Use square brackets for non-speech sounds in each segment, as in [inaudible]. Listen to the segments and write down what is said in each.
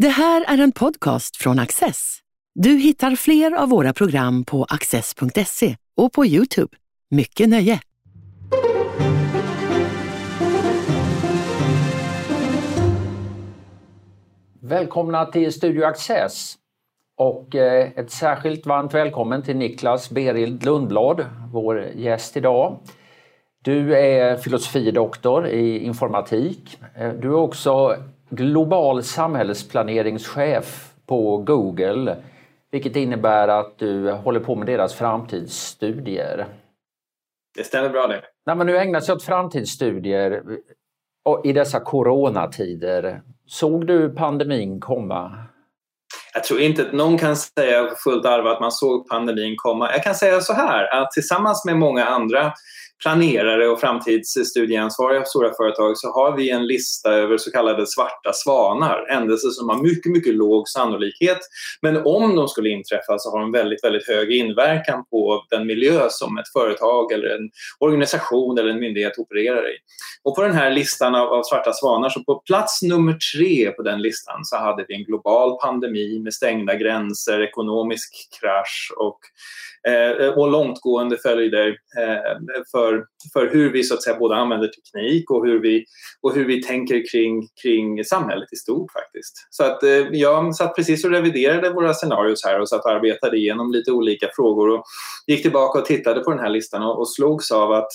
Det här är en podcast från Access. Du hittar fler av våra program på access.se och på Youtube. Mycket nöje! Välkomna till Studio Access och eh, ett särskilt varmt välkommen till Niklas Berild Lundblad, vår gäst idag. Du är filosofidoktor i informatik. Eh, du är också global samhällsplaneringschef på Google, vilket innebär att du håller på med deras framtidsstudier. Det stämmer bra det. När man nu ägnar sig åt framtidsstudier i dessa coronatider, såg du pandemin komma? Jag tror inte att någon kan säga fullt allvar att man såg pandemin komma. Jag kan säga så här att tillsammans med många andra planerare och framtidsstudieansvariga stora företag så har vi en lista över så kallade svarta svanar. Händelser som har mycket, mycket låg sannolikhet. Men om de skulle inträffa så har de väldigt, väldigt hög inverkan på den miljö som ett företag eller en organisation eller en myndighet opererar i. Och på den här listan av, av svarta svanar, så på plats nummer tre på den listan så hade vi en global pandemi med stängda gränser, ekonomisk krasch och Eh, eh, och långtgående följder eh, för, för hur vi så att säga både använder teknik och hur vi, och hur vi tänker kring, kring samhället i stort faktiskt. Så att eh, jag satt precis och reviderade våra scenarios här och satt och arbetade igenom lite olika frågor och gick tillbaka och tittade på den här listan och, och slogs av att,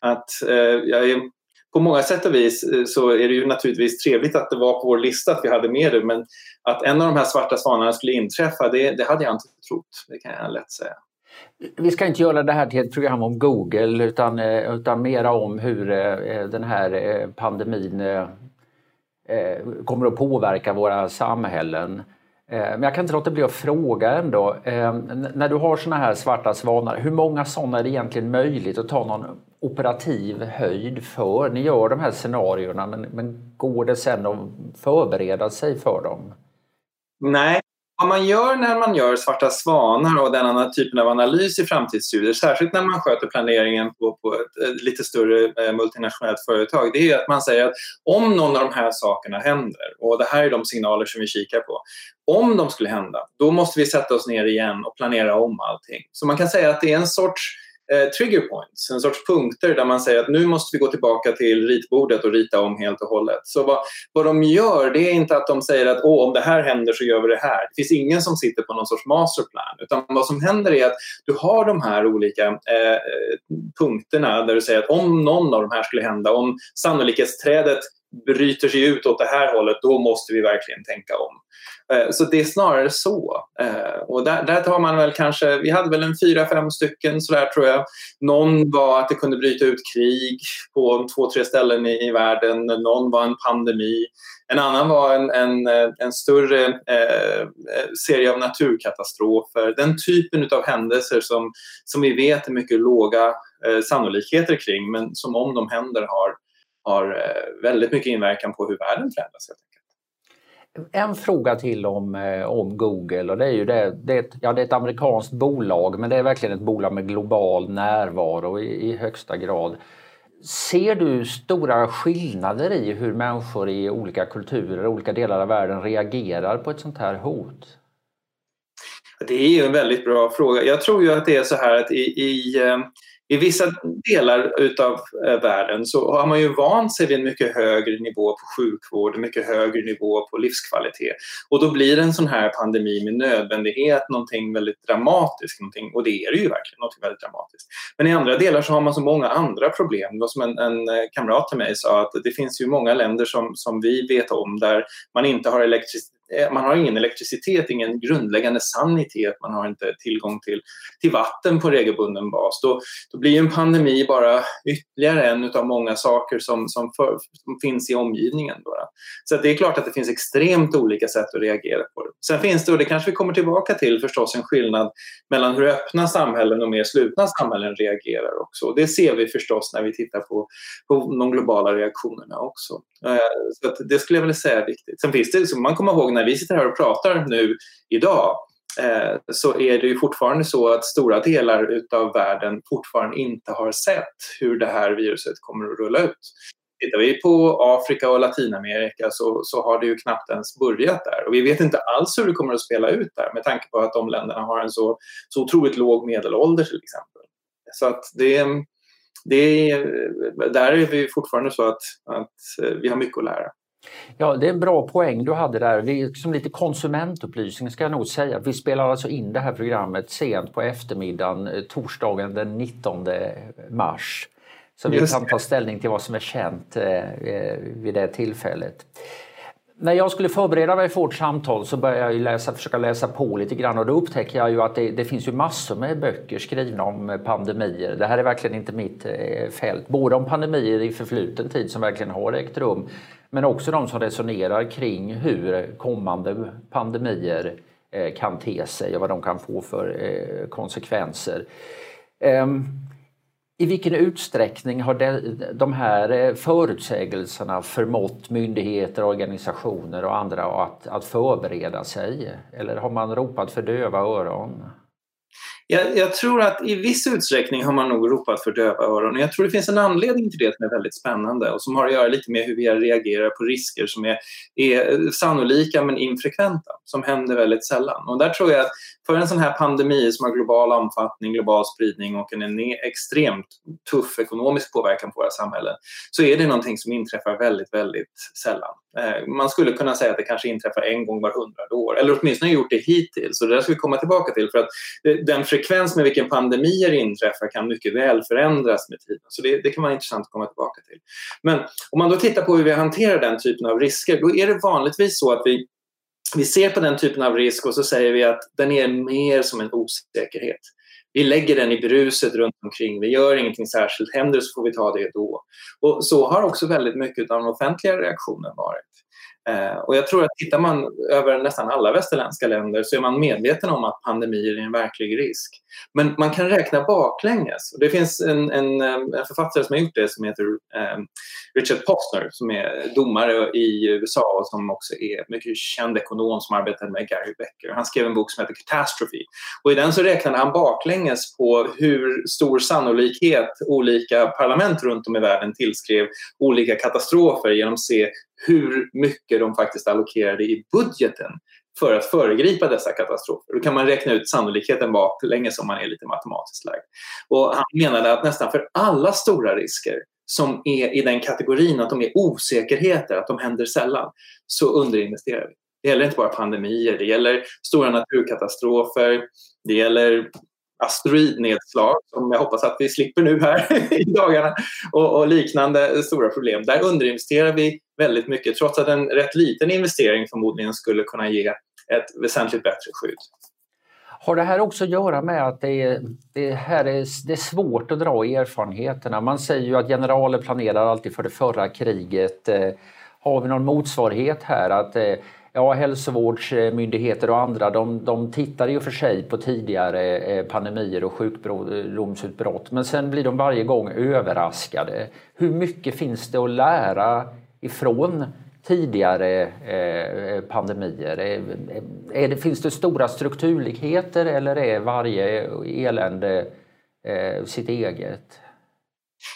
att eh, jag är på många sätt och vis så är det ju naturligtvis trevligt att det var på vår lista att vi hade med det men att en av de här svarta svanarna skulle inträffa det, det hade jag inte trott, det kan jag lätt säga. Vi ska inte göra det här till ett program om Google utan, eh, utan mera om hur eh, eh, den här pandemin kommer att påverka våra samhällen. Men jag kan inte låta bli att fråga ändå, när du har såna här svarta svanar, hur många sådana är det egentligen möjligt att ta någon operativ höjd för? Ni gör de här scenarierna men, men går det sen att förbereda sig för dem? Nej, vad man gör när man gör Svarta svanar och den typen av analys i framtidsstudier, särskilt när man sköter planeringen på, på ett eh, lite större eh, multinationellt företag, det är att man säger att om någon av de här sakerna händer, och det här är de signaler som vi kikar på, om de skulle hända, då måste vi sätta oss ner igen och planera om allting. Så man kan säga att det är en sorts eh, trigger points, en sorts punkter där man säger att nu måste vi gå tillbaka till ritbordet och rita om helt och hållet. Så vad, vad de gör det är inte att de säger att om det här händer så gör vi det här. Det finns ingen som sitter på någon sorts masterplan utan vad som händer är att du har de här olika eh, eh punkterna där du säger att om någon av de här skulle hända, om sannolikhetsträdet bryter sig ut åt det här hållet, då måste vi verkligen tänka om. Eh, så det är snarare så. Eh, och där, där tar man väl kanske, vi hade väl en fyra, fem stycken sådär tror jag. Någon var att det kunde bryta ut krig på två, tre ställen i, i världen. Någon var en pandemi. En annan var en, en, en större eh, serie av naturkatastrofer. Den typen av händelser som, som vi vet är mycket låga eh, sannolikheter kring men som om de händer har, har eh, väldigt mycket inverkan på hur världen förändras. En fråga till om, eh, om Google och det är ju det, det, är ett, ja, det är ett amerikanskt bolag men det är verkligen ett bolag med global närvaro i, i högsta grad. Ser du stora skillnader i hur människor i olika kulturer, olika delar av världen reagerar på ett sånt här hot? Det är ju en väldigt bra fråga. Jag tror ju att det är så här att i, i eh, i vissa delar av eh, världen så har man ju vant sig vid en mycket högre nivå på sjukvård, en mycket högre nivå på livskvalitet. Och då blir en sån här pandemi med nödvändighet någonting väldigt dramatiskt, någonting, och det är det ju verkligen, någonting väldigt dramatiskt. Men i andra delar så har man så många andra problem. Det som en, en eh, kamrat till mig sa att det finns ju många länder som, som vi vet om där man inte har elektricitet Eh, man har ingen elektricitet, ingen grundläggande sanitet, man har inte tillgång till, till vatten på regelbunden bas. Då, då blir en pandemi bara ytterligare en av många saker som, som, för, som finns i omgivningen. Då. Så det är klart att det finns extremt olika sätt att reagera på det. Sen finns det, och det kanske vi kommer tillbaka till, förstås en skillnad mellan hur öppna samhällen och mer slutna samhällen reagerar också. Det ser vi förstås när vi tittar på, på de globala reaktionerna också. Eh, så det skulle jag vilja säga är viktigt. Sen finns det, så man kommer ihåg när när vi sitter här och pratar nu idag eh, så är det ju fortfarande så att stora delar av världen fortfarande inte har sett hur det här viruset kommer att rulla ut. tittar vi på Afrika och Latinamerika så, så har det ju knappt ens börjat där. Och vi vet inte alls hur det kommer att spela ut där med tanke på att de länderna har en så, så otroligt låg medelålder till exempel. Så att det, det, där är vi fortfarande så att, att eh, vi har mycket att lära. Ja, det är en bra poäng du hade där. Vi, som lite konsumentupplysning ska jag nog säga. Vi spelar alltså in det här programmet sent på eftermiddagen eh, torsdagen den 19 mars. Så vi kan ta ställning till vad som är känt eh, eh, vid det tillfället. När jag skulle förbereda mig för vårt samtal så började jag läsa, försöka läsa på lite grann och då upptäcker jag ju att det, det, finns ju massor med böcker skrivna om pandemier. Det här är verkligen inte mitt eh, fält. Både om pandemier i förfluten tid som verkligen har ägt rum men också de som resonerar kring hur kommande pandemier eh, kan te sig och vad de kan få för eh, konsekvenser. Ehm, i vilken utsträckning har de här eh, förutsägelserna förmått myndigheter, organisationer och andra att, att förbereda sig? Eller har man ropat för döva öron? Jag, jag, tror att i viss utsträckning har man nog ropat för döva öron. Jag tror det finns en anledning till det som är väldigt spännande och som har att göra lite med hur vi reagerar på risker som är, är sannolika men infrekventa, som händer väldigt sällan. Och där tror jag att för en sån här pandemi som har global omfattning, global spridning och en extremt tuff ekonomisk påverkan på våra samhällen så är det någonting som inträffar väldigt, väldigt sällan. Eh, man skulle kunna säga att det kanske inträffar en gång var hundrade år, eller åtminstone gjort det hittills. Så det där ska vi komma tillbaka till för att den frekvens med vilken pandemier inträffar kan mycket väl förändras med tiden. Så det, det kan vara intressant att komma tillbaka till. Men om man då tittar på hur vi hanterar den typen av risker, då är det vanligtvis så att vi vi ser på den typen av risk och så säger vi att den är mer som en osäkerhet. Vi lägger den i bruset runt omkring. Vi gör ingenting särskilt. Händer det så får vi ta det då. Och så har också väldigt mycket av den offentliga reaktionen varit. Eh, och jag tror att tittar man över nästan alla västerländska länder så är man medveten om att pandemier är en verklig risk. Men man kan räkna baklänges. Och det finns en, en, eh, en författare som har gjort det som heter um, Richard Posner som är domare i USA och som också är mycket känd ekonom som arbetar med Gary Becker. Han skrev en bok som heter Catastrophe. Och i den så räknade han baklänges på hur stor sannolikhet olika parlament runt om i världen tillskrev olika katastrofer genom att se hur mycket de faktiskt allokerade i budgeten för att föregripa dessa katastrofer. Då kan man räkna ut sannolikheten baklänges om man är lite matematiskt lagd. Och han menade att nästan för alla stora risker som är i den kategorin att de är osäkerheter, att de händer sällan, så underinvesterar vi. Det gäller inte bara pandemier, det gäller stora naturkatastrofer, det gäller asteroidnedslag som jag hoppas att vi slipper nu här [laughs] i dagarna och, och, liknande stora problem. Där underinvesterar vi väldigt mycket trots att en rätt liten investering förmodligen skulle kunna ge ett väsentligt bättre skydd. Har det här också att göra med att det är, det här är, det är svårt att dra erfarenheterna? Man säger ju att generaler planerar alltid för det förra kriget. Eh, har vi någon motsvarighet här? att eh, Ja, hälsovårdsmyndigheter och andra de, de tittar ju för sig på tidigare eh, pandemier och sjukdomsutbrott men sen blir de varje gång överraskade. Hur mycket finns det att lära ifrån tidigare eh, pandemier? Eh, är, det, finns det stora strukturligheter eller är varje elände sitt eget?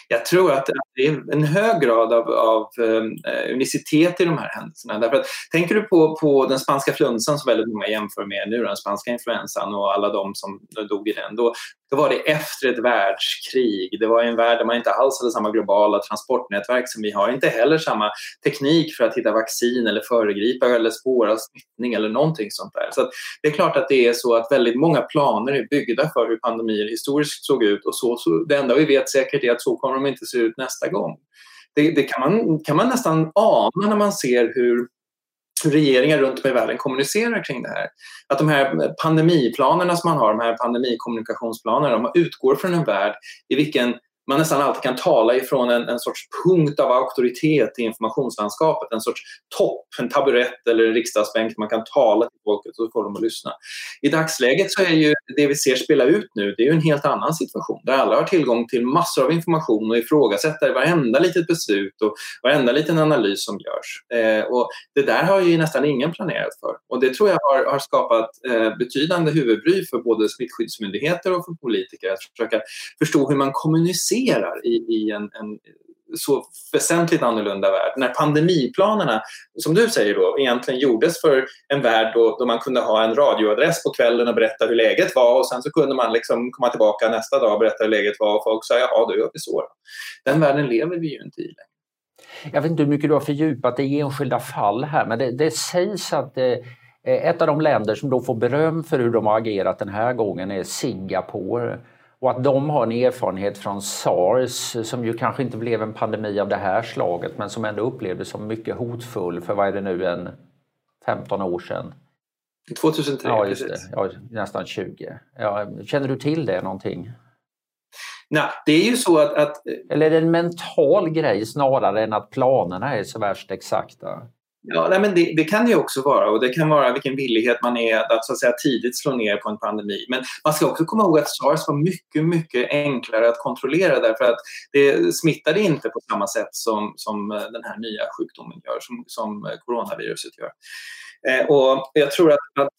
Jag tror att det är en hög grad av, av um, unicitet i de här händelserna. Därför att, tänker du på, på den spanska flunsan som väldigt många jämför med nu, den spanska influensan och alla de som dog i den, då, då var det efter ett världskrig. Det var en värld där man inte alls hade samma globala transportnätverk som vi har. Inte heller samma teknik för att hitta vaccin eller föregripa eller spåra smittning eller någonting sånt där. Så det är klart att det är så att väldigt många planer är byggda för hur pandemier historiskt såg ut och så, så det enda vi vet säkert är att så kommer de inte se ut nästa gång. Det, det kan, man, kan man nästan ana när man ser hur regeringar runt om i världen kommunicerar kring det här. Att de här pandemiplanerna som man har, de här pandemikommunikationsplanerna, de utgår från en värld i vilken man nästan alltid kan tala ifrån en, en sorts punkt av auktoritet i informationslandskapet, en sorts topp, en taburett eller en riksdagsbänk man kan tala till folket och så får de att lyssna. I dagsläget så är ju det vi ser spela ut nu, det är ju en helt annan situation där alla har tillgång till massor av information och ifrågasätter varenda litet beslut och varenda liten analys som görs. Eh, och det där har ju nästan ingen planerat för och det tror jag har, har skapat eh, betydande huvudbry för både smittskyddsmyndigheter och för politiker att försöka förstå hur man kommunicerar i, i en, en så väsentligt annorlunda värld. När pandemiplanerna, som du säger då, egentligen gjordes för en värld då, då man kunde ha en radioadress på kvällen och berätta hur läget var och sen så kunde man liksom komma tillbaka nästa dag och berätta hur läget var och folk sa jaha, då gör vi så. Den världen lever vi ju inte i längre. Jag vet inte hur mycket du har fördjupat dig i enskilda fall här men det, det sägs att eh, ett av de länder som då får beröm för hur de har agerat den här gången är Singapore. Och att de har en erfarenhet från sars som ju kanske inte blev en pandemi av det här slaget men som ändå upplevdes som mycket hotfull för vad är det nu, en 15 år sedan? 2003, ja, just det. Ja, nästan 20. Ja, känner du till det någonting? Nej, det är ju så att, att... Eller är det en mental grej snarare än att planerna är så värst exakta? Ja, nej, men det, det, kan det också vara och det kan vara vilken villighet man är att, så att säga, tidigt slå ner på en pandemi. Men man ska också komma ihåg att sars var mycket, mycket enklare att kontrollera därför att det smittade inte på samma sätt som, som den här nya sjukdomen gör, som, som coronaviruset gör. Eh, och jag tror att, att,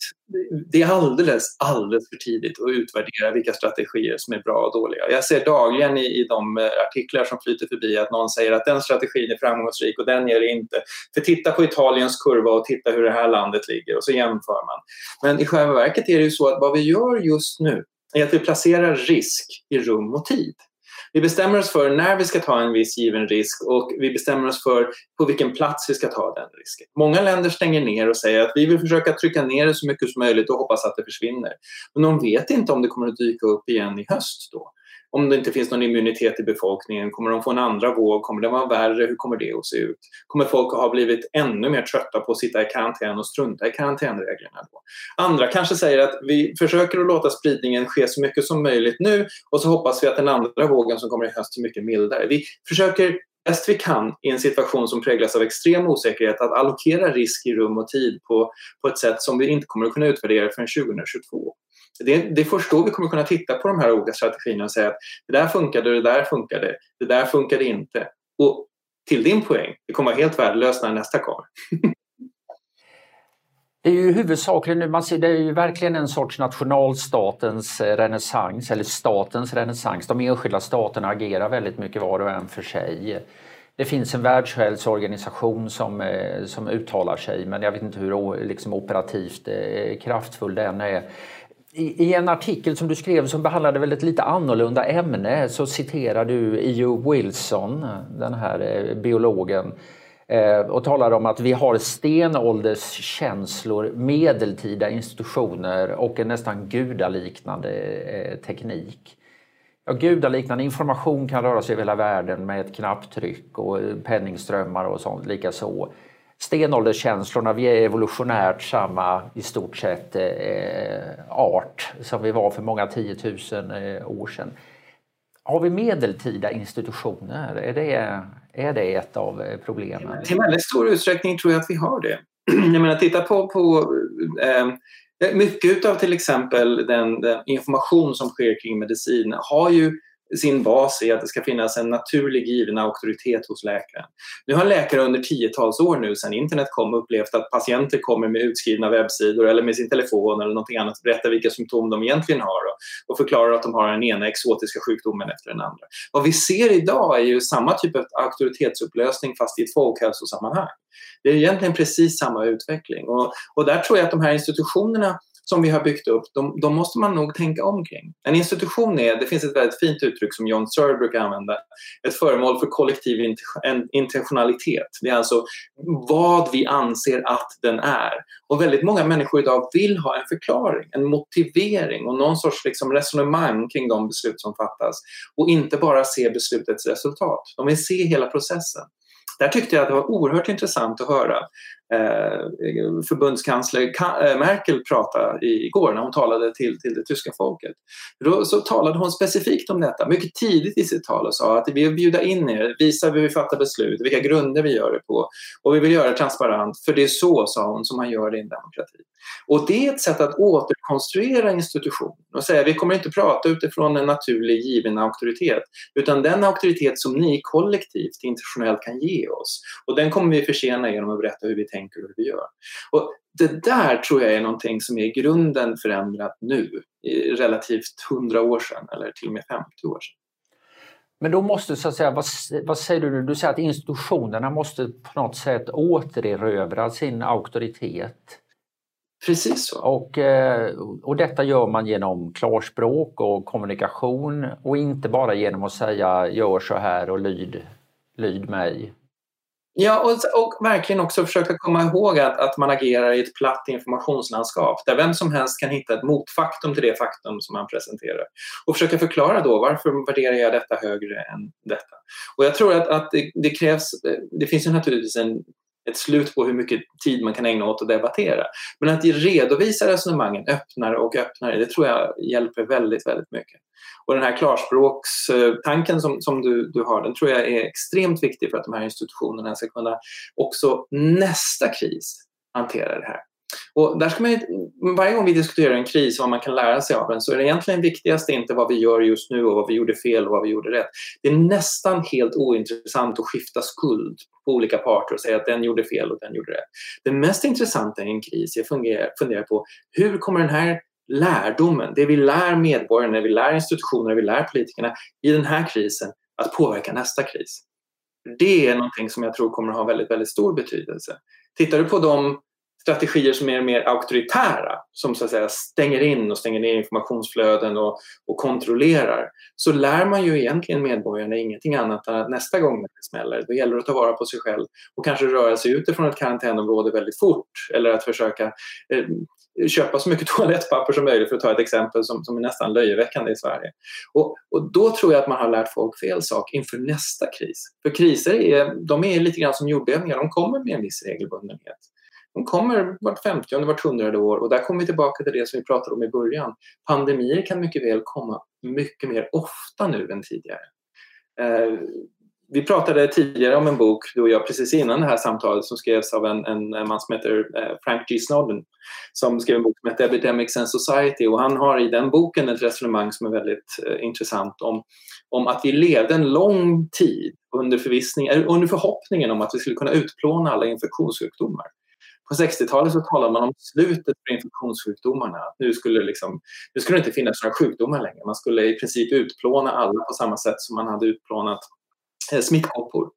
det är alldeles, alldeles för tidigt att utvärdera vilka strategier som är bra och dåliga. Jag ser dagligen i, i de eh, artiklar som flyter förbi att någon säger att den strategin är framgångsrik och den är det inte. För titta på Italiens kurva och titta hur det här landet ligger och så jämför man. Men i själva verket är det ju så att vad vi gör just nu är att vi placerar risk i rum och tid. Vi bestämmer oss för när vi ska ta en viss given risk och vi bestämmer oss för på vilken plats vi ska ta den risken. Många länder stänger ner och säger att vi vill försöka trycka ner det så mycket som möjligt och hoppas att det försvinner. Men de vet inte om det kommer att dyka upp igen i höst då om det inte finns någon immunitet i befolkningen, kommer de få en andra våg? Kommer det vara värre? Hur kommer det att se ut? Kommer folk att ha blivit ännu mer trötta på att sitta i karantän och strunta i karantänreglerna? Då? Andra kanske säger att vi försöker att låta spridningen ske så mycket som möjligt nu och så hoppas vi att den andra vågen som kommer i höst är mycket mildare. Vi försöker bäst vi kan i en situation som präglas av extrem osäkerhet att allokera risk i rum och tid på, på ett sätt som vi inte kommer att kunna utvärdera förrän 2022 det, det är först då vi kommer kunna titta på de här olika strategierna och säga att det där funkade, det där funkade, det där funkade inte. Och till din poäng, det kommer vara helt värdelöst när nästa kommer. [laughs] Det är ju huvudsakligen nu, man ser, det är ju verkligen en sorts nationalstatens eh, renässans eller statens renässans. De enskilda staterna agerar väldigt mycket var och en för sig. Det finns en världshälsoorganisation som, eh, som uttalar sig men jag vet inte hur liksom, operativt eh, kraftfull den är i, en artikel som du skrev som behandlade väl ett lite annorlunda ämne så citerar du E.O. Wilson, den här eh, biologen, eh, och talar om att vi har stenålderskänslor, medeltida institutioner och en nästan gudaliknande eh, teknik. Ja, gudaliknande information kan röra sig över hela världen med ett knapptryck och penningströmmar och sånt likaså stenålderskänslorna, vi är evolutionärt samma i stort sett eh, art som vi var för många tiotusen eh, år sedan. Har vi medeltida institutioner? Är det, är det ett av eh, problemen? Till väldigt stor utsträckning tror jag att vi har det. [clears throat] Jag menar, titta på, på eh, mycket av till exempel den, den, information som sker kring medicin har ju sin bas i att det ska finnas en naturlig given auktoritet hos läkaren. Nu har läkare under tiotals år nu sedan internet kom upplevt att patienter kommer med utskrivna webbsidor eller med sin telefon eller någonting annat och berättar vilka symptom de egentligen har och, och förklarar att de har den ena exotiska sjukdomen efter den andra. Vad vi ser idag är ju samma typ av auktoritetsupplösning fast i ett folkhälsosammanhang. Det är egentligen precis samma utveckling och, och där tror jag att de här institutionerna som vi har byggt upp, de, de, måste man nog tänka omkring. En institution är, det finns ett väldigt fint uttryck som John Searle brukar använda, ett föremål för kollektiv intentionalitet. Det är alltså vad vi anser att den är. Och väldigt många människor idag vill ha en förklaring, en motivering och någon sorts liksom resonemang kring de beslut som fattas och inte bara se beslutets resultat. De vill se hela processen. Där tyckte jag att det var oerhört intressant att höra Eh, förbundskansler eh, Merkel prata igår när hon talade till, till det tyska folket. Då så talade hon specifikt om detta mycket tidigt i sitt tal och sa att vi vill bjuda in er, visa hur vi fattar beslut, vilka grunder vi gör det på och vi vill göra det transparent för det är så, sa hon, som man gör det i en demokrati. Och det är ett sätt att återkonstruera institutionen och säga vi kommer inte prata utifrån en naturlig given auktoritet utan den auktoritet som ni kollektivt internationellt kan ge oss och den kommer vi försena genom att berätta hur vi tänker och hur vi gör. Och det där tror jag är någonting som är i grunden förändrat nu, relativt 100 år sedan eller till och med 50 år sedan. Men då måste, så att säga, vad, vad säger du? Du säger att institutionerna måste på något sätt återerövra sin auktoritet. Precis så. Och, eh, och detta gör man genom klarspråk och kommunikation och inte bara genom att säga gör så här och lyd, lyd mig. Ja, och, och, verkligen också försöka komma ihåg att, att man agerar i ett platt informationslandskap där vem som helst kan hitta ett motfaktum till det faktum som man presenterar. Och försöka förklara då varför värderar jag detta högre än detta. Och jag tror att, att det, det krävs, det finns ju naturligtvis en ett slut på hur mycket tid man kan ägna åt att debattera. Men att redovisa resonemangen öppnare och öppnare, det tror jag hjälper väldigt, väldigt mycket. Och den här klarspråkstanken som, som du, du har, den tror jag är extremt viktig för att de här institutionerna ska kunna också nästa kris hantera det här. Och där ska man ju, varje gång vi diskuterar en kris och vad man kan lära sig av den så är det egentligen viktigaste inte vad vi gör just nu och vad vi gjorde fel och vad vi gjorde rätt. Det är nästan helt ointressant att skifta skuld på olika parter och säga att den gjorde fel och den gjorde rätt. Det mest intressanta i en kris är att fundera på hur kommer den här lärdomen, det vi lär medborgarna, det vi lär institutionerna, det vi lär politikerna i den här krisen att påverka nästa kris. Det är någonting som jag tror kommer att ha väldigt, väldigt stor betydelse. Tittar du på de strategier som är mer auktoritära, som så att säga stänger in och stänger ner informationsflöden och, och kontrollerar, så lär man ju egentligen medborgarna ingenting annat än att nästa gång det smäller, då gäller det att ta vara på sig själv och kanske röra sig utifrån ett karantänområde väldigt fort eller att försöka eh, köpa så mycket [laughs] toalettpapper som möjligt för att ta ett exempel som, som är nästan löjeväckande i Sverige. Och, och då tror jag att man har lärt folk fel sak inför nästa kris. För kriser är, de är lite grann som jordbävningar, de kommer med en viss regelbundenhet. De kommer vart 50 vart hundrade år och där kommer vi tillbaka till det som vi pratade om i början. Pandemier kan mycket väl komma mycket mer ofta nu än tidigare. Eh, vi pratade tidigare om en bok, du och jag, precis innan det här samtalet som skrevs av en, en, en man som heter eh, Frank G. Snowden som skrev en bok som heter Epidemics and Society och han har i den boken ett resonemang som är väldigt eh, intressant om, om att vi levde en lång tid under, förvissning, eh, under förhoppningen om att vi skulle kunna utplåna alla infektionssjukdomar. På 60-talet så talade man om slutet för infektionssjukdomarna. Nu skulle, liksom, nu skulle det inte finnas några sjukdomar längre. Man skulle i princip utplåna alla på samma sätt som man hade utplånat eh, smittkoppor.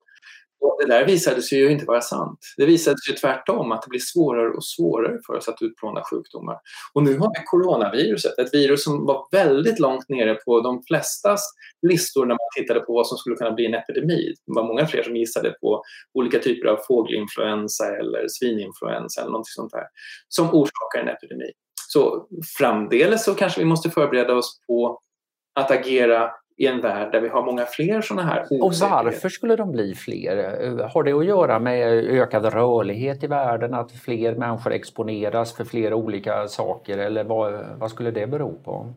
Och det där visade sig ju inte vara sant. Det visade sig tvärtom att det blir svårare och svårare för oss att utplåna sjukdomar. Och nu har vi coronaviruset, ett virus som var väldigt långt nere på de flestas listor när man tittade på vad som skulle kunna bli en epidemi. Det var många fler som gissade på olika typer av fågelinfluensa eller svininfluensa eller något sånt där som orsakar en epidemi. Så framdeles så kanske vi måste förbereda oss på att agera i en värld där vi har många fler sådana här Och varför skulle de bli fler? Har det att göra med ökad rörlighet i världen, att fler människor exponeras för flera olika saker eller vad, vad skulle det bero på?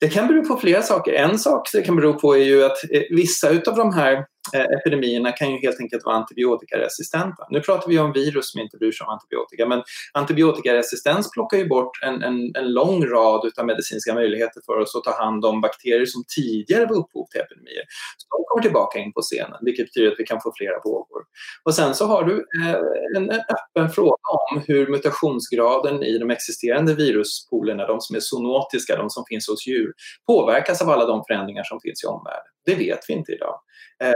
Det kan bero på flera saker. En sak det kan bero på är ju att eh, vissa av de här Eh, Eh, epidemierna kan ju helt enkelt vara antibiotikaresistenta. Nu pratar vi om virus som inte bryr sig om antibiotika, men antibiotikaresistens plockar ju bort en, en, en lång rad av medicinska möjligheter för oss att ta hand om bakterier som tidigare var upphov till epidemier. Så de kommer tillbaka in på scenen, vilket betyder att vi kan få flera vågor. Och sen så har du eh, en, en öppen fråga om hur mutationsgraden i de existerande viruspoolerna, de som är zoonotiska, de som finns hos djur, påverkas av alla de förändringar som finns i omvärlden. Det vet vi inte idag. Eh,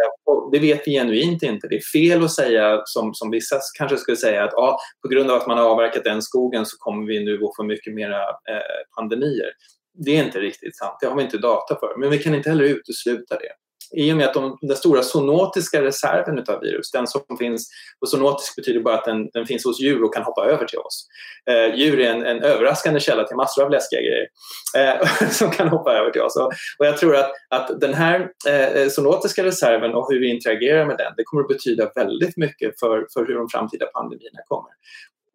det vet vi genuint inte. Det är fel att säga, som, som vissa kanske skulle säga, att ah, på grund av att man har avverkat den skogen så kommer vi nu att få mycket mera eh, pandemier. Det är inte riktigt sant, det har vi inte data för. Men vi kan inte heller utesluta det i och med att de, den stora zoonotiska reserven av virus, den som finns, och zoonotisk betyder bara att den, den finns hos djur och kan hoppa över till oss. Eh, djur är en, en, överraskande källa till massor av läskiga grejer eh, [laughs] som kan hoppa över till oss. Och, och jag tror att, att den här eh, zoonotiska reserven och hur vi interagerar med den, det kommer att betyda väldigt mycket för, för hur de framtida pandemierna kommer.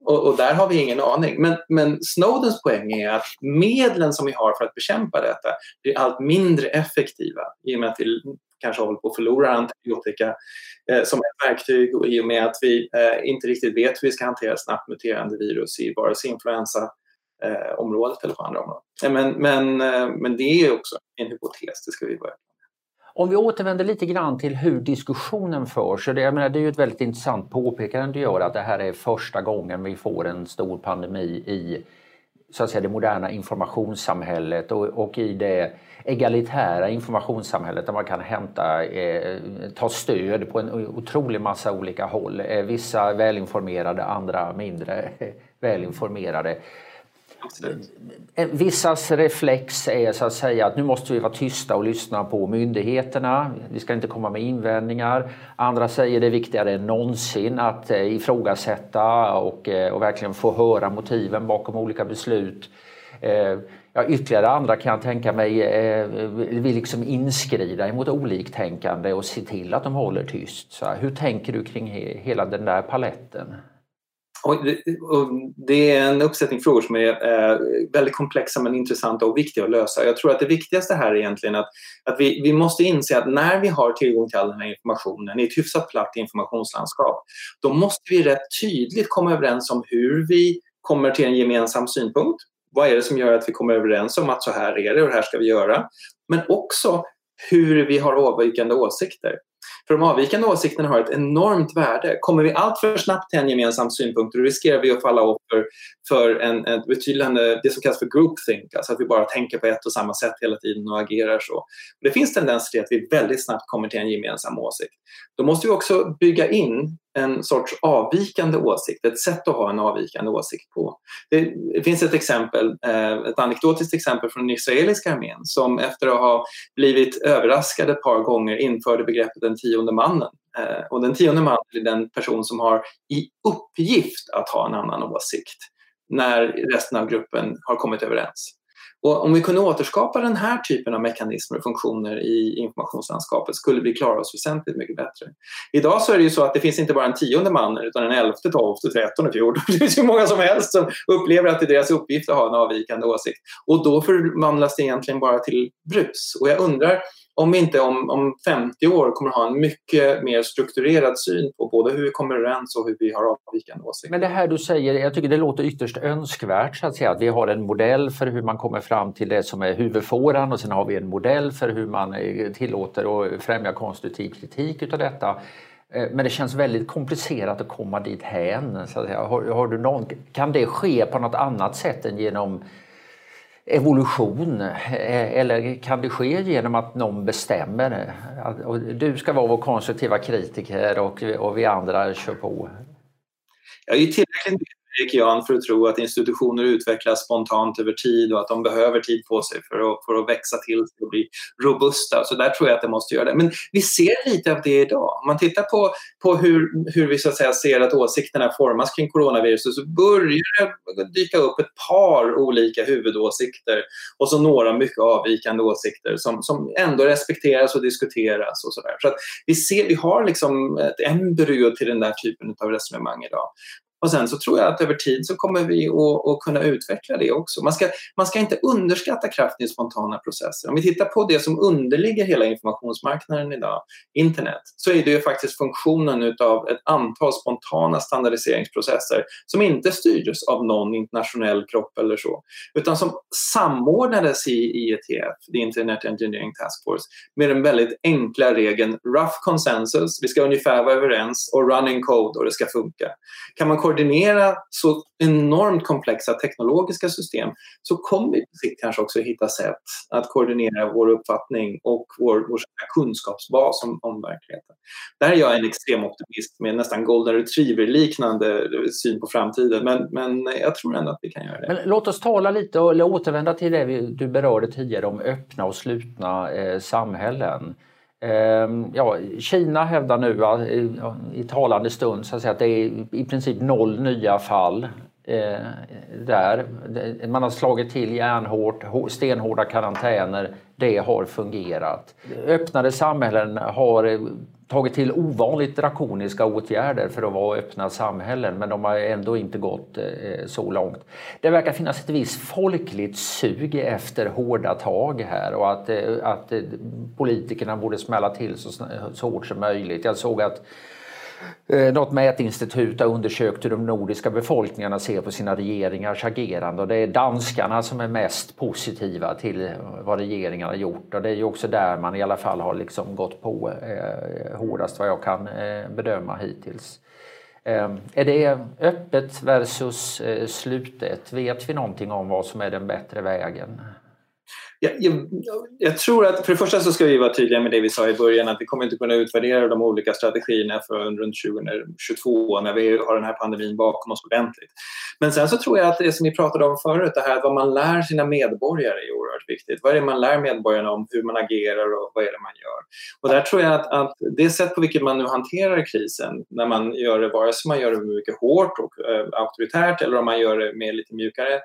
Och, och, där har vi ingen aning. Men, men Snowdens poäng är att medlen som vi har för att bekämpa detta blir allt mindre effektiva i och med att vi kanske håller på att förlora antibiotika eh, som ett verktyg och i och med att vi eh, inte riktigt vet hur vi ska hantera snabbt muterande virus i vare sig influensaområdet eh, eller på andra områden. Eh, men, men, eh, men det är också en hypotes, det ska vi börja om vi återvänder lite grann till hur diskussionen förs. Det, jag menar, det är ju ett väldigt intressant påpekande du gör att det här är första gången vi får en stor pandemi i, så att säga, det moderna informationssamhället och, och i det egalitära informationssamhället där man kan hämta, eh, ta stöd på en otrolig massa olika håll. Eh, vissa välinformerade, andra mindre [laughs] välinformerade. Absolut. Eh, eh, Vissas reflex är så att säga att nu måste vi vara tysta och lyssna på myndigheterna. Vi ska inte komma med invändningar. Andra säger det är viktigare än någonsin att eh, ifrågasätta och, och verkligen få höra motiven bakom olika beslut. Ja, ytterligare andra kan jag tänka mig vill liksom inskrida emot oliktänkande och se till att de håller tyst. Så hur tänker du kring hela den där paletten? Och det är en uppsättning frågor som är eh, väldigt komplexa men intressanta och viktiga att lösa. Jag tror att det viktigaste här är egentligen att, att vi, vi måste inse att när vi har tillgång till all den här informationen i ett hyfsat platt informationslandskap, då måste vi rätt tydligt komma överens om hur vi kommer till en gemensam synpunkt. Vad är det som gör att vi kommer överens om att så här är det och det här ska vi göra? Men också hur vi har avvikande åsikter. För de avvikande åsikterna har ett enormt värde. Kommer vi allt för snabbt till en gemensam synpunkt då riskerar vi att falla offer för en, en betydande, det som kallas för groupthink, alltså att vi bara tänker på ett och samma sätt hela tiden och agerar så. Det finns tendenser till att vi väldigt snabbt kommer till en gemensam åsikt. Då måste vi också bygga in en sorts avvikande åsikt, ett sätt att ha en avvikande åsikt på. Det, finns ett exempel, eh, ett anekdotiskt exempel från den israeliska armén som efter att ha blivit överraskade ett par gånger införde begreppet den tionde mannen. Eh, och den tionde mannen är den person som har i uppgift att ha en annan åsikt när resten av gruppen har kommit överens. Och om vi kunde återskapa den här typen av mekanismer och funktioner i informationslandskapet skulle vi klara oss väsentligt mycket bättre. Idag så är det ju så att det finns inte bara en tionde man utan en elfte, tolfte, trettonde, fjortonde. [laughs] Det finns ju många som helst som upplever att det är deras uppgift att ha en avvikande åsikt. Och då förvandlas det egentligen bara till brus. Och jag undrar om vi inte om, om 50 år kommer ha en mycket mer strukturerad syn på både hur vi kommer överens och hur vi har avvikande åsikter. Men det här du säger, jag tycker det låter ytterst önskvärt så att säga, att vi har en modell för hur man kommer fram till det som är huvudfåran och sen har vi en modell för hur man eh, tillåter och främjar konstruktiv kritik utav detta. Eh, men det känns väldigt komplicerat att komma dit hän. Så att säga. Har, har du någon, kan det ske på något annat sätt än genom evolution eh, eller kan det ske genom att någon bestämmer? Att du ska vara vår konstruktiva kritiker och, och vi andra kör på. Jag är tillräckligt Jan för att tro att institutioner utvecklas spontant över tid och att de behöver tid på sig för att, för att växa till sig och bli robusta. Så där tror jag att det måste göra det. Men vi ser lite av det idag. Om man tittar på, på hur, hur vi så att säga ser att åsikterna formas kring coronaviruset så börjar det dyka upp ett par olika huvudåsikter och så några mycket avvikande åsikter som, som ändå respekteras och diskuteras och sådär. Så att vi, ser, vi har liksom ett embryo till den där typen av resonemang idag. Och sen så tror jag att över tid så kommer vi att, att, kunna utveckla det också. Man ska, man ska inte underskatta kraften i spontana processer. Om vi tittar på det som underligger hela informationsmarknaden idag, internet, så är det ju faktiskt funktionen av ett antal spontana standardiseringsprocesser som inte styrdes av någon internationell kropp eller så, utan som samordnades i IETF, the Internet Engineering Task Force, med den väldigt enkla regeln rough consensus, vi ska ungefär vara överens, och running code och det ska funka. Kan man koordinera så enormt komplexa teknologiska system så kommer vi på sikt kanske också hitta sätt att koordinera vår uppfattning och vår, vår kunskapsbas om, om verkligheten. Där är jag en extrem optimist med nästan golden retriever-liknande syn på framtiden men, men jag tror ändå att vi kan göra det. Men låt oss tala lite och återvända till det du berörde tidigare om öppna och slutna eh, samhällen. Ehm, ja, Kina hävdar nu i talande stund så att, säga, att det är i princip noll nya fall eh, där. Man har slagit till järnhårt, stenhårda karantäner. Det har fungerat. Öppnade samhällen har eh, tagit till ovanligt drakoniska åtgärder för att vara öppna samhällen men de har ändå inte gått eh, så långt. Det verkar finnas ett visst folkligt sug efter hårda tag här och att, eh, att eh, politikerna borde smälla till så, så hårt som möjligt. Jag såg att Eh, något mätinstitut har undersökt hur de nordiska befolkningarna ser på sina regeringars agerande och det är danskarna som är mest positiva till vad regeringarna har gjort och det är ju också där man i alla fall har liksom gått på eh, hårdast vad jag kan eh, bedöma hittills. Eh, är det öppet versus eh, slutet? Vet vi någonting om vad som är den bättre vägen? Jag, jag, jag, tror att för det första så ska vi vara tydliga med det vi sa i början att vi kommer inte kunna utvärdera de olika strategierna förrän runt 2022 när vi har den här pandemin bakom oss ordentligt. Men sen så tror jag att det som vi pratade om förut, det här vad man lär sina medborgare är oerhört viktigt. Vad är det man lär medborgarna om hur man agerar och vad är det man gör? Och där tror jag att, att det sätt på vilket man nu hanterar krisen, när man gör det, vare sig man gör det mycket hårt och eh, auktoritärt eller om man gör det med lite mjukare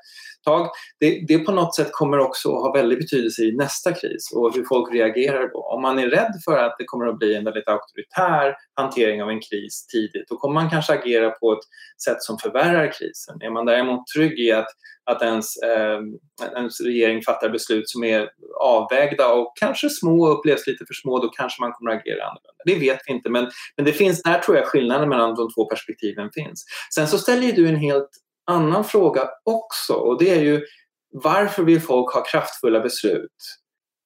tag, det, det på något sätt kommer också ha väldigt betydelse i nästa kris och hur folk reagerar då. Om man är rädd för att det kommer att bli en väldigt auktoritär hantering av en kris tidigt, då kommer man kanske agera på ett sätt som förvärrar krisen. Är man däremot trygg i att, att ens, eh, ens regering fattar beslut som är avvägda och kanske små och upplevs lite för små, då kanske man kommer att agera annorlunda. Det vet vi inte, men, men det finns, där tror jag skillnaden mellan de två perspektiven finns. Sen så ställer du en helt annan fråga också och det är ju varför vill folk ha kraftfulla beslut?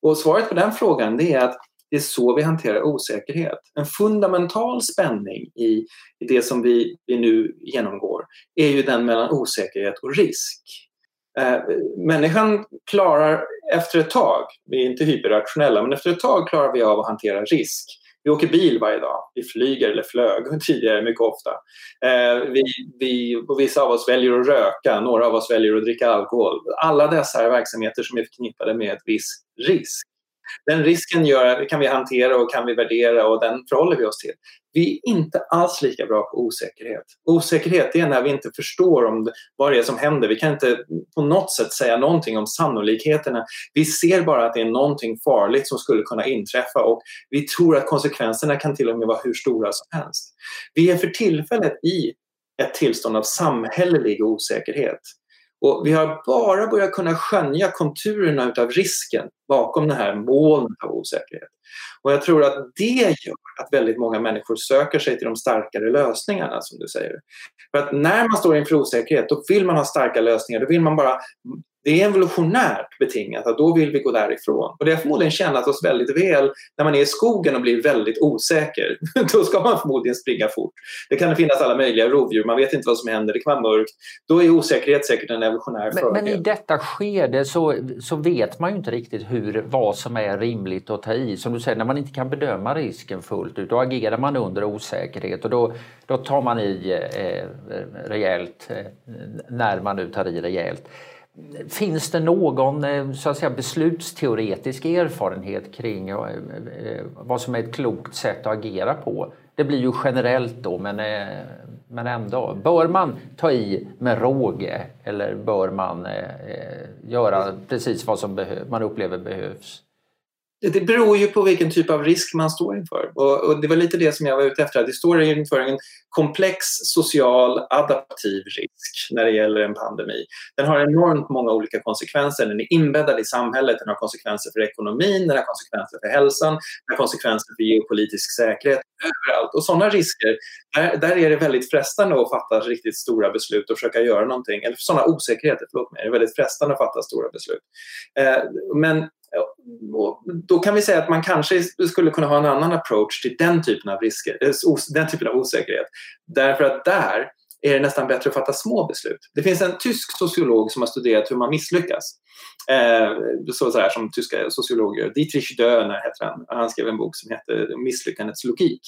Och svaret på den frågan är att det är så vi hanterar osäkerhet. En fundamental spänning i, i det som vi, vi nu genomgår är ju den mellan osäkerhet och risk. Eh, människan klarar efter ett tag, vi är inte hyperrationella, men efter ett tag klarar vi av att hantera risk. Vi åker bil varje dag, vi flyger eller flög [laughs] tidigare mycket ofta. Eh, vi, vi, och vissa av oss väljer att röka, några av oss väljer att dricka alkohol. Alla dessa är verksamheter som är förknippade med ett viss risk. Den risken gör, kan vi hantera och kan vi värdera och den förhåller vi oss till. Vi är inte alls lika bra på osäkerhet. Osäkerhet är när vi inte förstår om det, vad det är som händer. Vi kan inte på något sätt säga någonting om sannolikheterna. Vi ser bara att det är någonting farligt som skulle kunna inträffa och vi tror att konsekvenserna kan till och med vara hur stora som helst. Vi är för tillfället i ett tillstånd av samhällelig osäkerhet. Och vi har bara börjat kunna skönja konturerna utav risken bakom det här molnet av osäkerhet. Och jag tror att det gör att väldigt många människor söker sig till de starkare lösningarna som du säger. För att när man står inför osäkerhet då vill man ha starka lösningar. Då vill man bara det är evolutionärt betingat att då vill vi gå därifrån. Och det har förmodligen tjänat oss väldigt väl när man är i skogen och blir väldigt osäker. [laughs] då ska man förmodligen springa fort. Det kan finnas alla möjliga rovdjur, man vet inte vad som händer, det kan vara mörkt. Då är osäkerhet säkert en evolutionär fördel. Men, men i detta skede så, så vet man ju inte riktigt hur, vad som är rimligt att ta i. Som du säger, när man inte kan bedöma risken fullt ut, då agerar man under osäkerhet och då, då tar man i eh, rejält eh, när man nu tar i rejält. Finns det någon eh, så att säga, beslutsteoretisk erfarenhet kring eh, eh, vad som är ett klokt sätt att agera på? Det blir ju generellt då, men, men ändå. Bör man ta i med råge eller bör man göra precis vad som man upplever behövs? Det beror ju på vilken typ av risk man står inför. Och, och, det var lite det som jag var ute efter. Det står inför en komplex social adaptiv risk när det gäller en pandemi. Den har enormt många olika konsekvenser. Den är inbäddad i samhället, den har konsekvenser för ekonomin, den har konsekvenser för hälsan, den har konsekvenser för geopolitisk säkerhet överallt. Och sådana risker, där, där är det väldigt frestande att fatta riktigt stora beslut och försöka göra någonting. Eller sådana osäkerheter, förlåt mig, det är väldigt frestande att fatta stora beslut. Eh, men då kan vi säga att man kanske skulle kunna ha en annan approach till den typen av risker, eh, den typen av osäkerhet. Därför att där är det nästan bättre att fatta små beslut. Det finns en tysk sociolog som har studerat hur man misslyckas. Eh, så, så här, som tyska sociologer, Dietrich Döhner heter han. Han skrev en bok som heter Misslyckandets logik.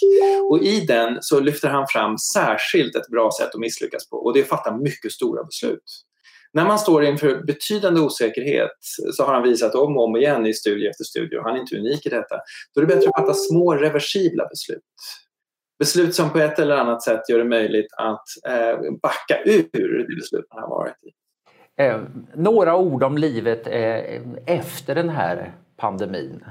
Och i den så lyfter han fram särskilt ett bra sätt att misslyckas på och det är att fatta mycket stora beslut. När man står inför betydande osäkerhet så har han visat om och om igen i studie efter studie och han är inte unik i detta. Då är det bättre att fatta små reversibla beslut. Beslut som på ett eller annat sätt gör det möjligt att eh, backa ur det beslut man har varit i. Eh, några ord om livet eh, efter den här pandemin.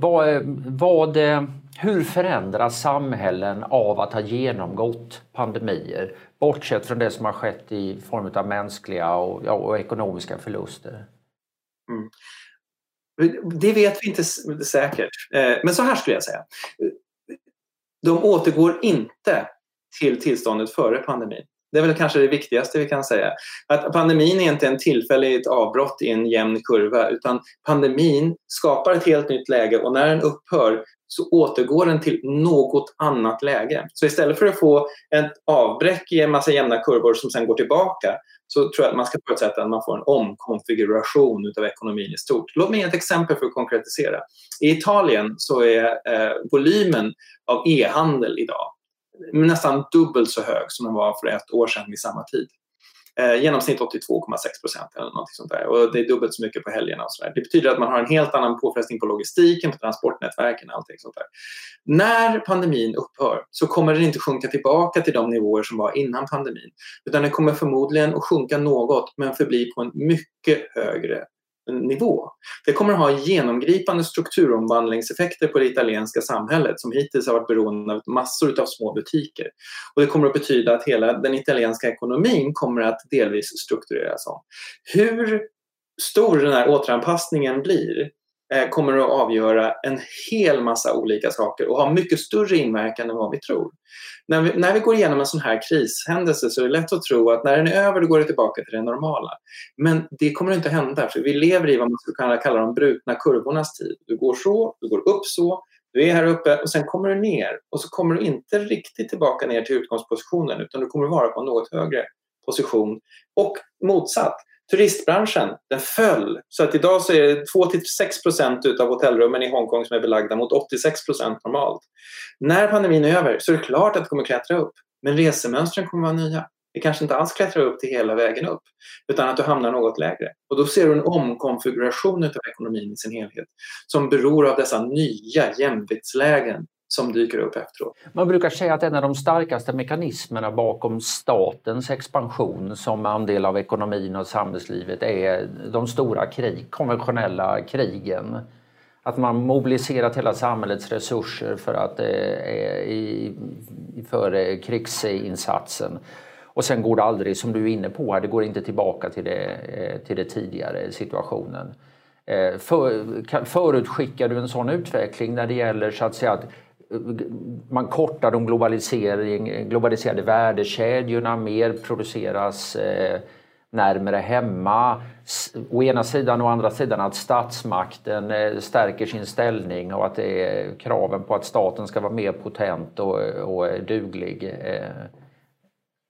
Vad, eh, vad, eh, hur förändras samhällen av att ha genomgått pandemier? Bortsett från det som har skett i form av mänskliga och, ja, och ekonomiska förluster. Mm. Det vet vi inte säkert. Eh, men så här skulle jag säga. De återgår inte till tillståndet före pandemin. Det är väl kanske det viktigaste vi kan säga. Att pandemin är inte en tillfälligt avbrott i en jämn kurva utan pandemin skapar ett helt nytt läge och när den upphör så återgår den till något annat läge. Så istället för att få ett avbräck i en massa jämna kurvor som sen går tillbaka så tror jag att man ska förutsätta att man får en omkonfiguration av ekonomin i stort. Låt mig ge ett exempel för att konkretisera. I Italien så är eh, volymen av e-handel idag nästan dubbelt så hög som den var för ett år sedan vid samma tid. Eh, genomsnitt 82,6 procent eller något sånt där. Och det är dubbelt så mycket på helgerna och så där. Det betyder att man har en helt annan påfrestning på logistiken, på transportnätverken och allting sånt där. När pandemin upphör så kommer den inte sjunka tillbaka till de nivåer som var innan pandemin. Utan den kommer förmodligen att sjunka något men förbli på en mycket högre nivå. Det kommer att ha genomgripande strukturomvandlingseffekter på det italienska samhället som hittills har varit beroende av massor av små butiker. Och det kommer att betyda att hela den italienska ekonomin kommer att delvis struktureras om. Hur stor den här återanpassningen blir Eh, kommer att avgöra en hel massa olika saker och ha mycket större inverkan än vad vi tror. När vi, när vi går igenom en sån här krishändelse så är det lätt att tro att när den är över då går det tillbaka till det normala. Men det kommer inte att hända för vi lever i vad man skulle kunna kalla de brutna kurvornas tid. Du går så, du går upp så, du är här uppe och sen kommer du ner och så kommer du inte riktigt tillbaka ner till utgångspositionen utan du kommer att vara på en något högre position. Och motsatt, turistbranschen den föll. Så att idag så är det 2-6 procent av hotellrummen i Hongkong som är belagda mot 86 procent normalt. När pandemin är över så är det klart att det kommer klättra upp. Men resemönstren kommer vara nya. Det kanske inte alls klättrar upp till hela vägen upp utan att du hamnar något lägre. Och då ser du en omkonfiguration av ekonomin i sin helhet som beror av dessa nya jämviktslägen som dyker upp efteråt. Man brukar säga att en av de starkaste mekanismerna bakom statens expansion som andel av ekonomin och samhällslivet är de stora krig, konventionella krigen. Att man mobiliserat hela samhällets resurser för, att, eh, i, för eh, krigsinsatsen. Och sen går det aldrig, som du är inne på, det går inte tillbaka till det, eh, till det tidigare situationen. Eh, för, förutskickar du en sån utveckling när det gäller så att säga att man kortar de globaliserade värdekedjorna, mer produceras eh, närmare hemma. Å ena sidan och å andra sidan att statsmakten eh, stärker sin ställning och att det är kraven på att staten ska vara mer potent och, och duglig eh,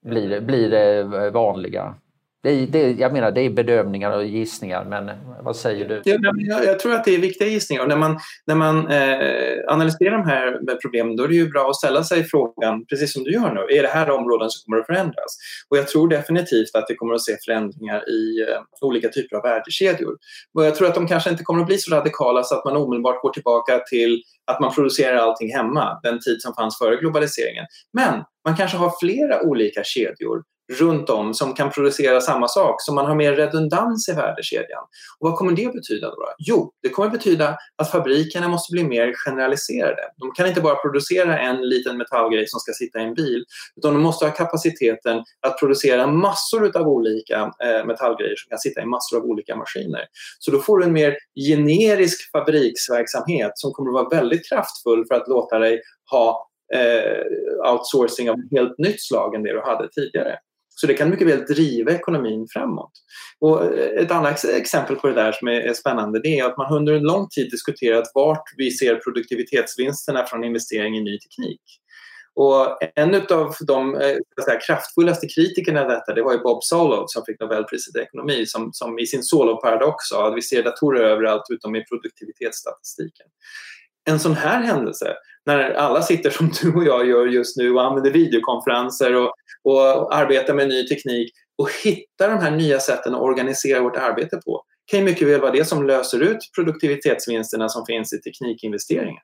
blir, blir det vanliga. Det, det, jag menar, det är bedömningar och gissningar, men vad säger du? Jag, jag tror att det är viktiga gissningar. Och när man, när man eh, analyserar de här problemen då är det ju bra att ställa sig frågan, precis som du gör nu, är det här områden som kommer att förändras? Och jag tror definitivt att vi kommer att se förändringar i eh, olika typer av värdekedjor. Och jag tror att de kanske inte kommer att bli så radikala så att man omedelbart går tillbaka till att man producerar allting hemma, den tid som fanns före globaliseringen. Men man kanske har flera olika kedjor runt om som kan producera samma sak, så man har mer redundans i värdekedjan. Och vad kommer det betyda? Då? Jo, det kommer betyda att fabrikerna måste bli mer generaliserade. De kan inte bara producera en liten metallgrej som ska sitta i en bil, utan de måste ha kapaciteten att producera massor av olika eh, metallgrejer som kan sitta i massor av olika maskiner. Så då får du en mer generisk fabriksverksamhet som kommer att vara väldigt kraftfull för att låta dig ha eh, outsourcing av helt nytt slag än det du hade tidigare. Så det kan mycket väl driva ekonomin framåt. Och eh, ett annat exempel på det där som är spännande det är att man under en lång tid diskuterat vart vi ser produktivitetsvinsterna från investering i ny teknik. Och en av de eh, säga, kraftfullaste kritikerna av detta det var ju Bob Solow som fick Nobelpriset i ekonomi som, som i sin Solow-paradox sa att vi ser datorer överallt utom i produktivitetsstatistiken. En sån här händelse, när alla sitter som du och jag gör just nu och använder videokonferenser och och arbetar med ny teknik och hitta de här nya sätten att organisera vårt arbete på kan ju mycket väl vara det som löser ut produktivitetsvinsterna som finns i teknikinvesteringen.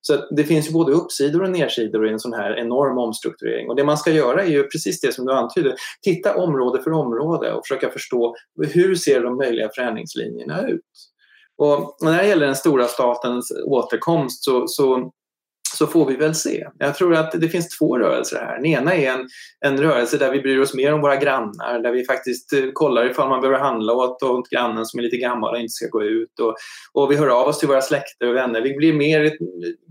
Så det finns både uppsidor och nedsidor i en sån här enorm omstrukturering. Och det man ska göra är ju precis det som du antyder. Titta område för område och försöka förstå hur ser de möjliga förändringslinjerna ut. Och när det gäller den stora statens återkomst så, så så får vi väl se. Jag tror att det finns två rörelser här. Den ena är en, en rörelse där vi bryr oss mer om våra grannar, där vi faktiskt eh, kollar ifall man behöver handla åt, åt grannen som är lite gammal och inte ska gå ut. Och, och vi hör av oss till våra släkter och vänner. Vi blir mer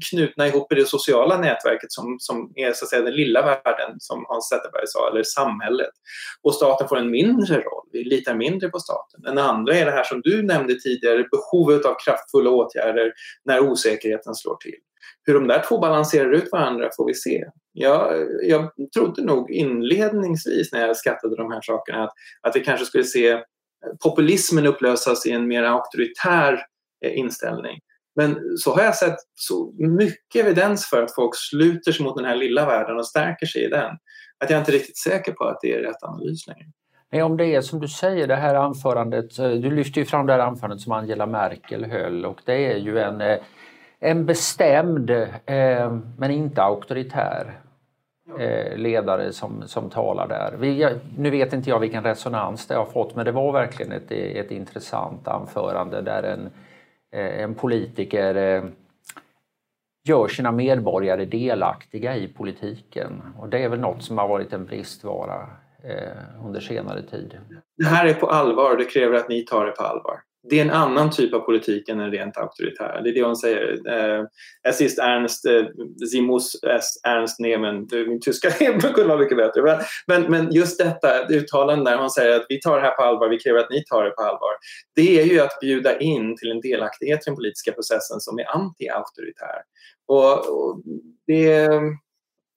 knutna ihop i det sociala nätverket som, som är så att säga den lilla världen, som Hans Zetterberg sa, eller samhället. Och staten får en mindre roll. Vi litar mindre på staten. Den andra är det här som du nämnde tidigare, behovet av kraftfulla åtgärder när osäkerheten slår till. Hur de där två balanserar ut varandra får vi se. Jag, jag trodde nog inledningsvis när jag skattade de här sakerna att, att vi kanske skulle se populismen upplösas i en mer auktoritär eh, inställning. Men så har jag sett så mycket evidens för att folk sluter sig mot den här lilla världen och stärker sig i den. Att jag inte är riktigt säker på att det är rätt analys längre. Nej, om det är som du säger, det här anförandet, eh, du lyfter ju fram det här anförandet som Angela Merkel höll och det är ju en, eh, en bestämd eh, men inte auktoritär eh, ledare som, som talar där. Vi, nu vet inte jag vilken resonans det har fått men det var verkligen ett, ett intressant anförande där en Eh, en politiker eh, gör sina medborgare delaktiga i politiken. Och det är väl något som har varit en bristvara eh, under senare tid. Det här är på allvar och det kräver att ni tar det på allvar det är en annan typ av politik än en rent auktoritär. Det är det hon säger. Eh, es ist ernst, eh, sie muss es ernst nehmen. Min tyska [laughs] kunde vara mycket bättre. Men, men, men just detta uttalande där hon säger att vi tar det här på allvar, vi kräver att ni tar det på allvar. Det är ju att bjuda in till en delaktighet i den politiska processen som är anti-auktoritär. Och, och det,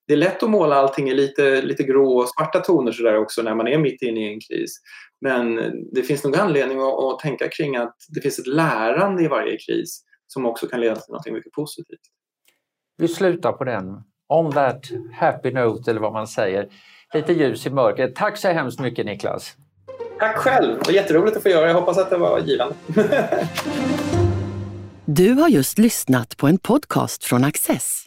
det är lätt att måla allting i lite, lite grå och svarta toner sådär också när man är mitt inne i en kris. Men det finns nog anledning att, att, tänka kring att det finns ett lärande i varje kris som också kan leda till något mycket positivt. Vi slutar på den. On that happy note eller vad man säger. Lite ljus i mörkret. Tack så hemskt mycket Niklas. Tack själv. Det var jätteroligt att få göra. Jag hoppas att det var givande. [laughs] du har just lyssnat på en podcast från Access.